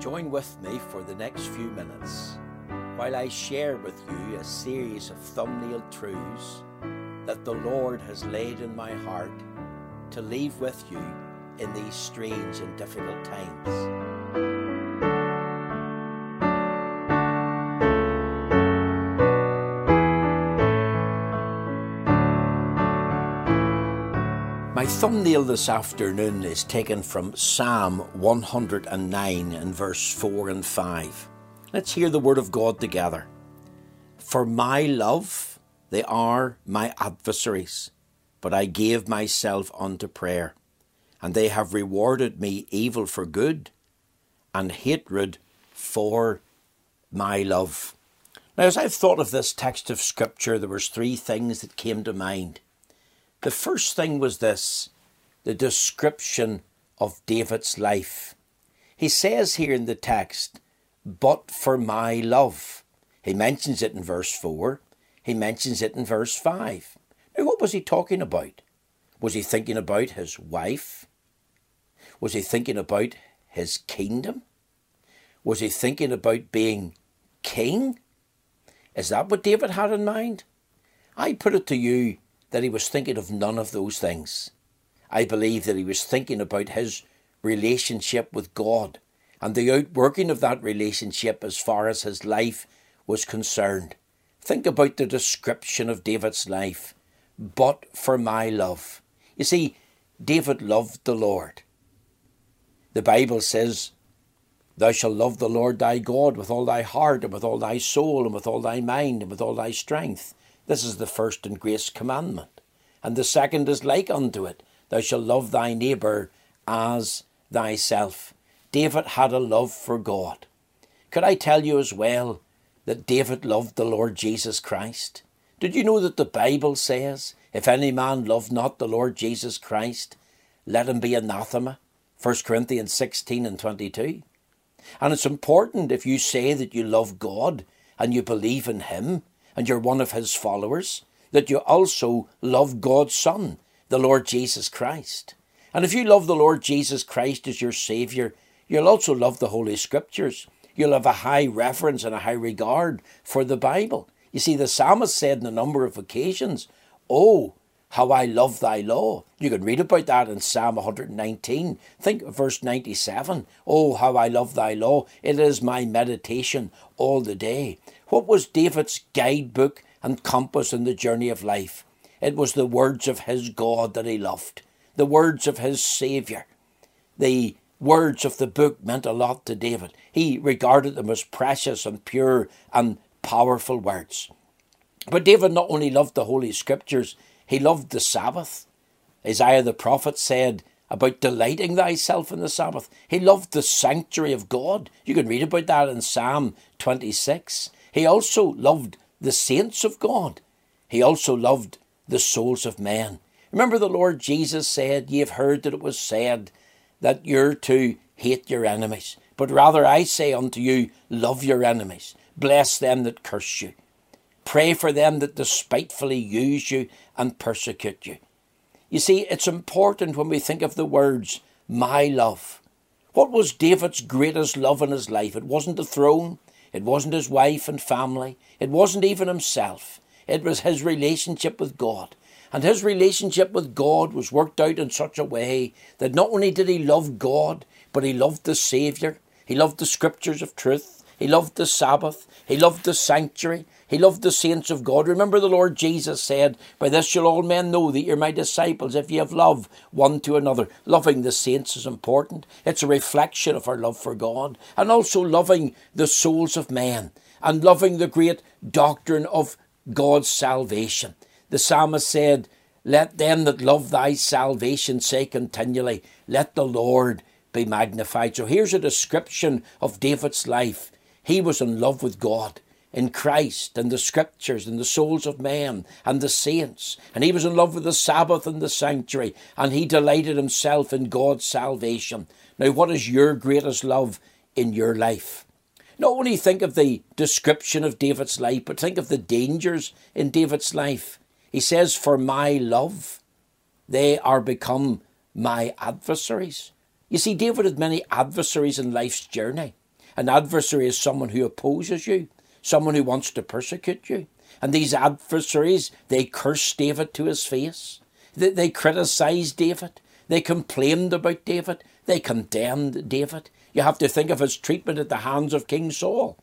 Join with me for the next few minutes while I share with you a series of thumbnail truths that the Lord has laid in my heart to leave with you in these strange and difficult times. My thumbnail this afternoon is taken from Psalm 109 and verse 4 and 5. Let's hear the word of God together. For my love, they are my adversaries, but I gave myself unto prayer, and they have rewarded me evil for good, and hatred for my love. Now, as I've thought of this text of Scripture, there was three things that came to mind. The first thing was this the description of David's life. He says here in the text, but for my love. He mentions it in verse 4, he mentions it in verse 5. Now, what was he talking about? Was he thinking about his wife? Was he thinking about his kingdom? Was he thinking about being king? Is that what David had in mind? I put it to you that he was thinking of none of those things. I believe that he was thinking about his relationship with God and the outworking of that relationship as far as his life was concerned. Think about the description of David's life. But for my love. You see, David loved the Lord. The Bible says, Thou shalt love the Lord thy God with all thy heart and with all thy soul and with all thy mind and with all thy strength. This is the first and greatest commandment. And the second is like unto it Thou shalt love thy neighbour as thyself. David had a love for God. Could I tell you as well that David loved the Lord Jesus Christ? Did you know that the Bible says, If any man love not the Lord Jesus Christ, let him be anathema? 1 Corinthians 16 and 22. And it's important if you say that you love God and you believe in Him, and you're one of his followers, that you also love God's Son, the Lord Jesus Christ. And if you love the Lord Jesus Christ as your Saviour, you'll also love the Holy Scriptures. You'll have a high reverence and a high regard for the Bible. You see, the psalmist said on a number of occasions, Oh, how I love thy law. You can read about that in Psalm 119. Think of verse 97. Oh, how I love thy law. It is my meditation all the day. What was David's guidebook and compass in the journey of life? It was the words of his God that he loved, the words of his Saviour. The words of the book meant a lot to David. He regarded them as precious and pure and powerful words. But David not only loved the Holy Scriptures, he loved the Sabbath. Isaiah the prophet said about delighting thyself in the Sabbath. He loved the sanctuary of God. You can read about that in Psalm 26. He also loved the saints of God. He also loved the souls of men. Remember, the Lord Jesus said, Ye have heard that it was said that you're to hate your enemies. But rather I say unto you, Love your enemies, bless them that curse you, pray for them that despitefully use you and persecute you. You see, it's important when we think of the words, my love. What was David's greatest love in his life? It wasn't the throne, it wasn't his wife and family. It wasn't even himself. It was his relationship with God. And his relationship with God was worked out in such a way that not only did he love God, but he loved the Saviour. He loved the scriptures of truth. He loved the Sabbath. He loved the sanctuary. He loved the saints of God. Remember, the Lord Jesus said, By this shall all men know that you're my disciples if ye have love one to another. Loving the saints is important. It's a reflection of our love for God. And also loving the souls of men and loving the great doctrine of God's salvation. The psalmist said, Let them that love thy salvation say continually, Let the Lord be magnified. So here's a description of David's life. He was in love with God in Christ and the scriptures and the souls of men and the saints. And he was in love with the Sabbath and the sanctuary, and he delighted himself in God's salvation. Now, what is your greatest love in your life? Not only think of the description of David's life, but think of the dangers in David's life. He says, For my love, they are become my adversaries. You see, David had many adversaries in life's journey. An adversary is someone who opposes you, someone who wants to persecute you. And these adversaries, they cursed David to his face. They, they criticized David. They complained about David. They condemned David. You have to think of his treatment at the hands of King Saul.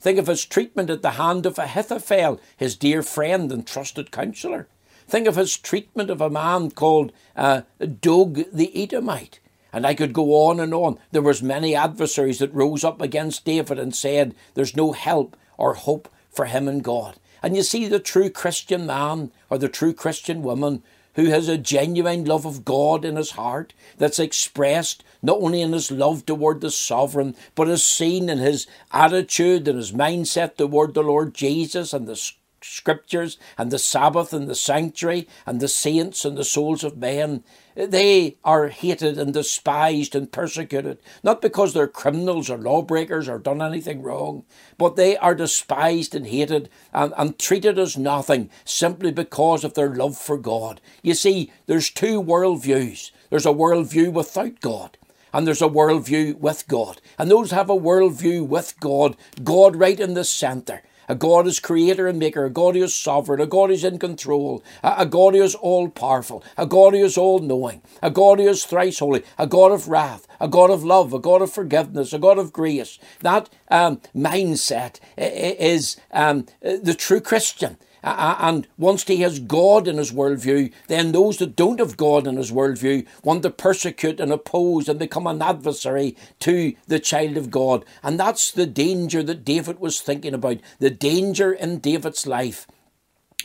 Think of his treatment at the hand of Ahithophel, his dear friend and trusted counsellor. Think of his treatment of a man called uh, Doeg the Edomite. And I could go on and on. There was many adversaries that rose up against David and said, There's no help or hope for him and God. And you see the true Christian man or the true Christian woman who has a genuine love of God in his heart that's expressed not only in his love toward the sovereign, but is seen in his attitude and his mindset toward the Lord Jesus and the scriptures and the Sabbath and the sanctuary and the saints and the souls of men. They are hated and despised and persecuted, not because they're criminals or lawbreakers or done anything wrong, but they are despised and hated and, and treated as nothing simply because of their love for God. You see, there's two worldviews. There's a worldview without God and there's a worldview with God. And those have a worldview with God, God right in the centre a God is creator and maker, a God who is sovereign, a God who is in control, a God who is all powerful, a God who is all knowing, a God who is thrice holy, a God of wrath, a God of love, a God of forgiveness, a God of grace. That um, mindset is um, the true Christian. And once he has God in his worldview, then those that don't have God in his worldview want to persecute and oppose and become an adversary to the child of God. And that's the danger that David was thinking about, the danger in David's life.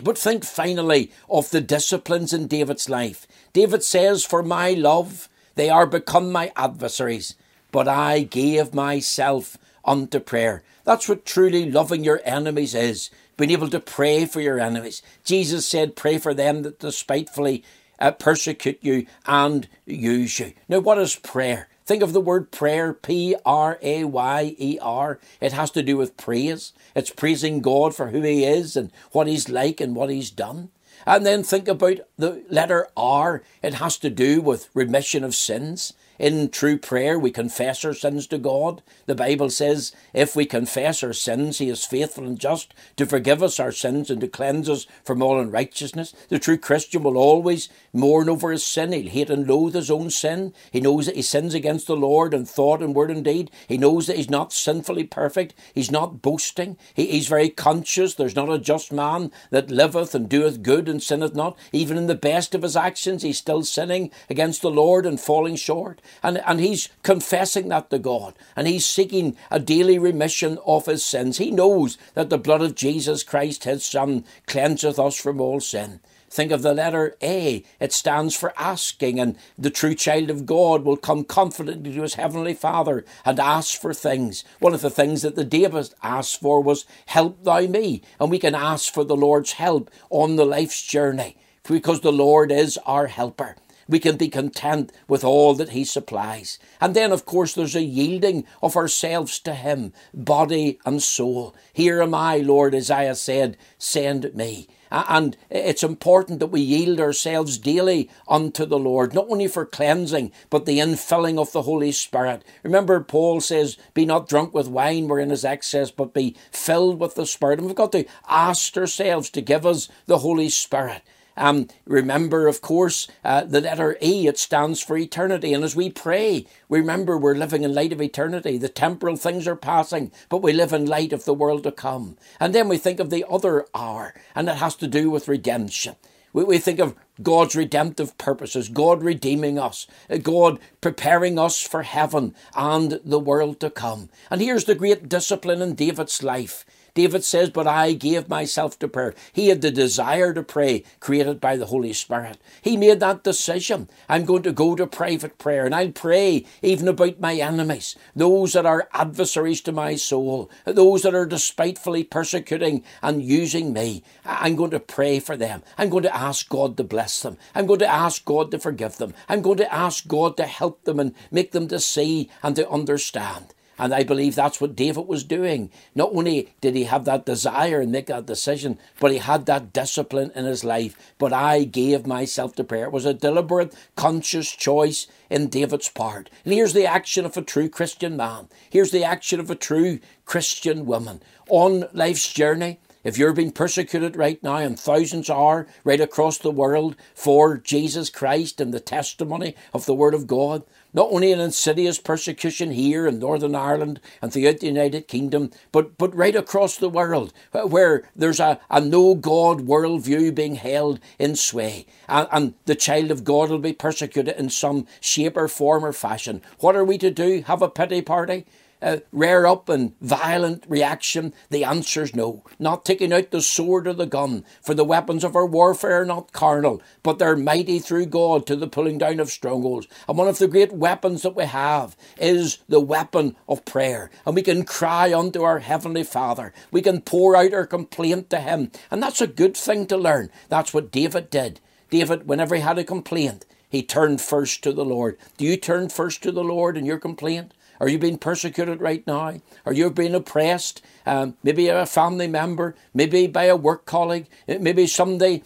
But think finally of the disciplines in David's life. David says, For my love, they are become my adversaries, but I gave myself unto prayer. That's what truly loving your enemies is being able to pray for your enemies. Jesus said, Pray for them that despitefully uh, persecute you and use you. Now, what is prayer? Think of the word prayer, P R A Y E R. It has to do with praise. It's praising God for who He is and what He's like and what He's done. And then think about the letter R. It has to do with remission of sins. In true prayer, we confess our sins to God. The Bible says, if we confess our sins, He is faithful and just to forgive us our sins and to cleanse us from all unrighteousness. The true Christian will always mourn over his sin. He'll hate and loathe his own sin. He knows that he sins against the Lord in thought and word and deed. He knows that he's not sinfully perfect. He's not boasting. He, he's very conscious. There's not a just man that liveth and doeth good and sinneth not. Even in the best of his actions, he's still sinning against the Lord and falling short. And, and he's confessing that to God. And he's seeking a daily remission of his sins. He knows that the blood of Jesus Christ, his Son, cleanseth us from all sin. Think of the letter A. It stands for asking, and the true child of God will come confidently to his heavenly Father and ask for things. One of the things that the David asked for was, Help thou me. And we can ask for the Lord's help on the life's journey because the Lord is our helper we can be content with all that He supplies. And then, of course, there's a yielding of ourselves to Him, body and soul. Here am I, Lord, as Isaiah said, send me. And it's important that we yield ourselves daily unto the Lord, not only for cleansing, but the infilling of the Holy Spirit. Remember, Paul says, Be not drunk with wine wherein is excess, but be filled with the Spirit. And we've got to ask ourselves to give us the Holy Spirit. Um, remember, of course, uh, the letter E, it stands for eternity. And as we pray, remember we're living in light of eternity. The temporal things are passing, but we live in light of the world to come. And then we think of the other R, and it has to do with redemption. We, we think of God's redemptive purposes, God redeeming us, uh, God preparing us for heaven and the world to come. And here's the great discipline in David's life. David says, But I gave myself to prayer. He had the desire to pray, created by the Holy Spirit. He made that decision. I'm going to go to private prayer and I'll pray even about my enemies, those that are adversaries to my soul, those that are despitefully persecuting and using me. I'm going to pray for them. I'm going to ask God to bless them. I'm going to ask God to forgive them. I'm going to ask God to help them and make them to see and to understand. And I believe that's what David was doing. Not only did he have that desire and make that decision, but he had that discipline in his life. But I gave myself to prayer. It was a deliberate, conscious choice in David's part. And here's the action of a true Christian man. Here's the action of a true Christian woman. On life's journey, if you're being persecuted right now, and thousands are right across the world for Jesus Christ and the testimony of the Word of God, not only an insidious persecution here in Northern Ireland and throughout the United Kingdom, but, but right across the world, where there's a, a no God worldview being held in sway, and, and the child of God will be persecuted in some shape or form or fashion. What are we to do? Have a pity party? Uh, rear up and violent reaction? The answer is no. Not taking out the sword or the gun, for the weapons of our warfare are not carnal, but they're mighty through God to the pulling down of strongholds. And one of the great weapons that we have is the weapon of prayer. And we can cry unto our Heavenly Father. We can pour out our complaint to Him. And that's a good thing to learn. That's what David did. David, whenever he had a complaint, he turned first to the Lord. Do you turn first to the Lord in your complaint? Are you being persecuted right now? Are you being oppressed? Um, maybe a family member, maybe by a work colleague, maybe somebody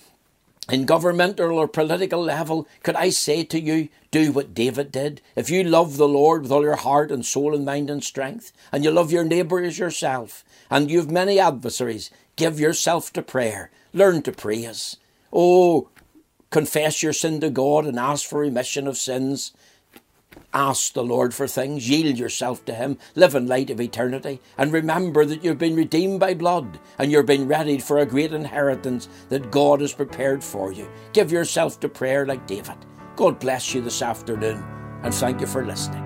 in governmental or political level, could I say to you, do what David did? If you love the Lord with all your heart and soul and mind and strength, and you love your neighbour as yourself, and you've many adversaries, give yourself to prayer. Learn to praise. Oh, confess your sin to God and ask for remission of sins. Ask the Lord for things, yield yourself to Him, live in light of eternity, and remember that you've been redeemed by blood and you're being readied for a great inheritance that God has prepared for you. Give yourself to prayer like David. God bless you this afternoon, and thank you for listening.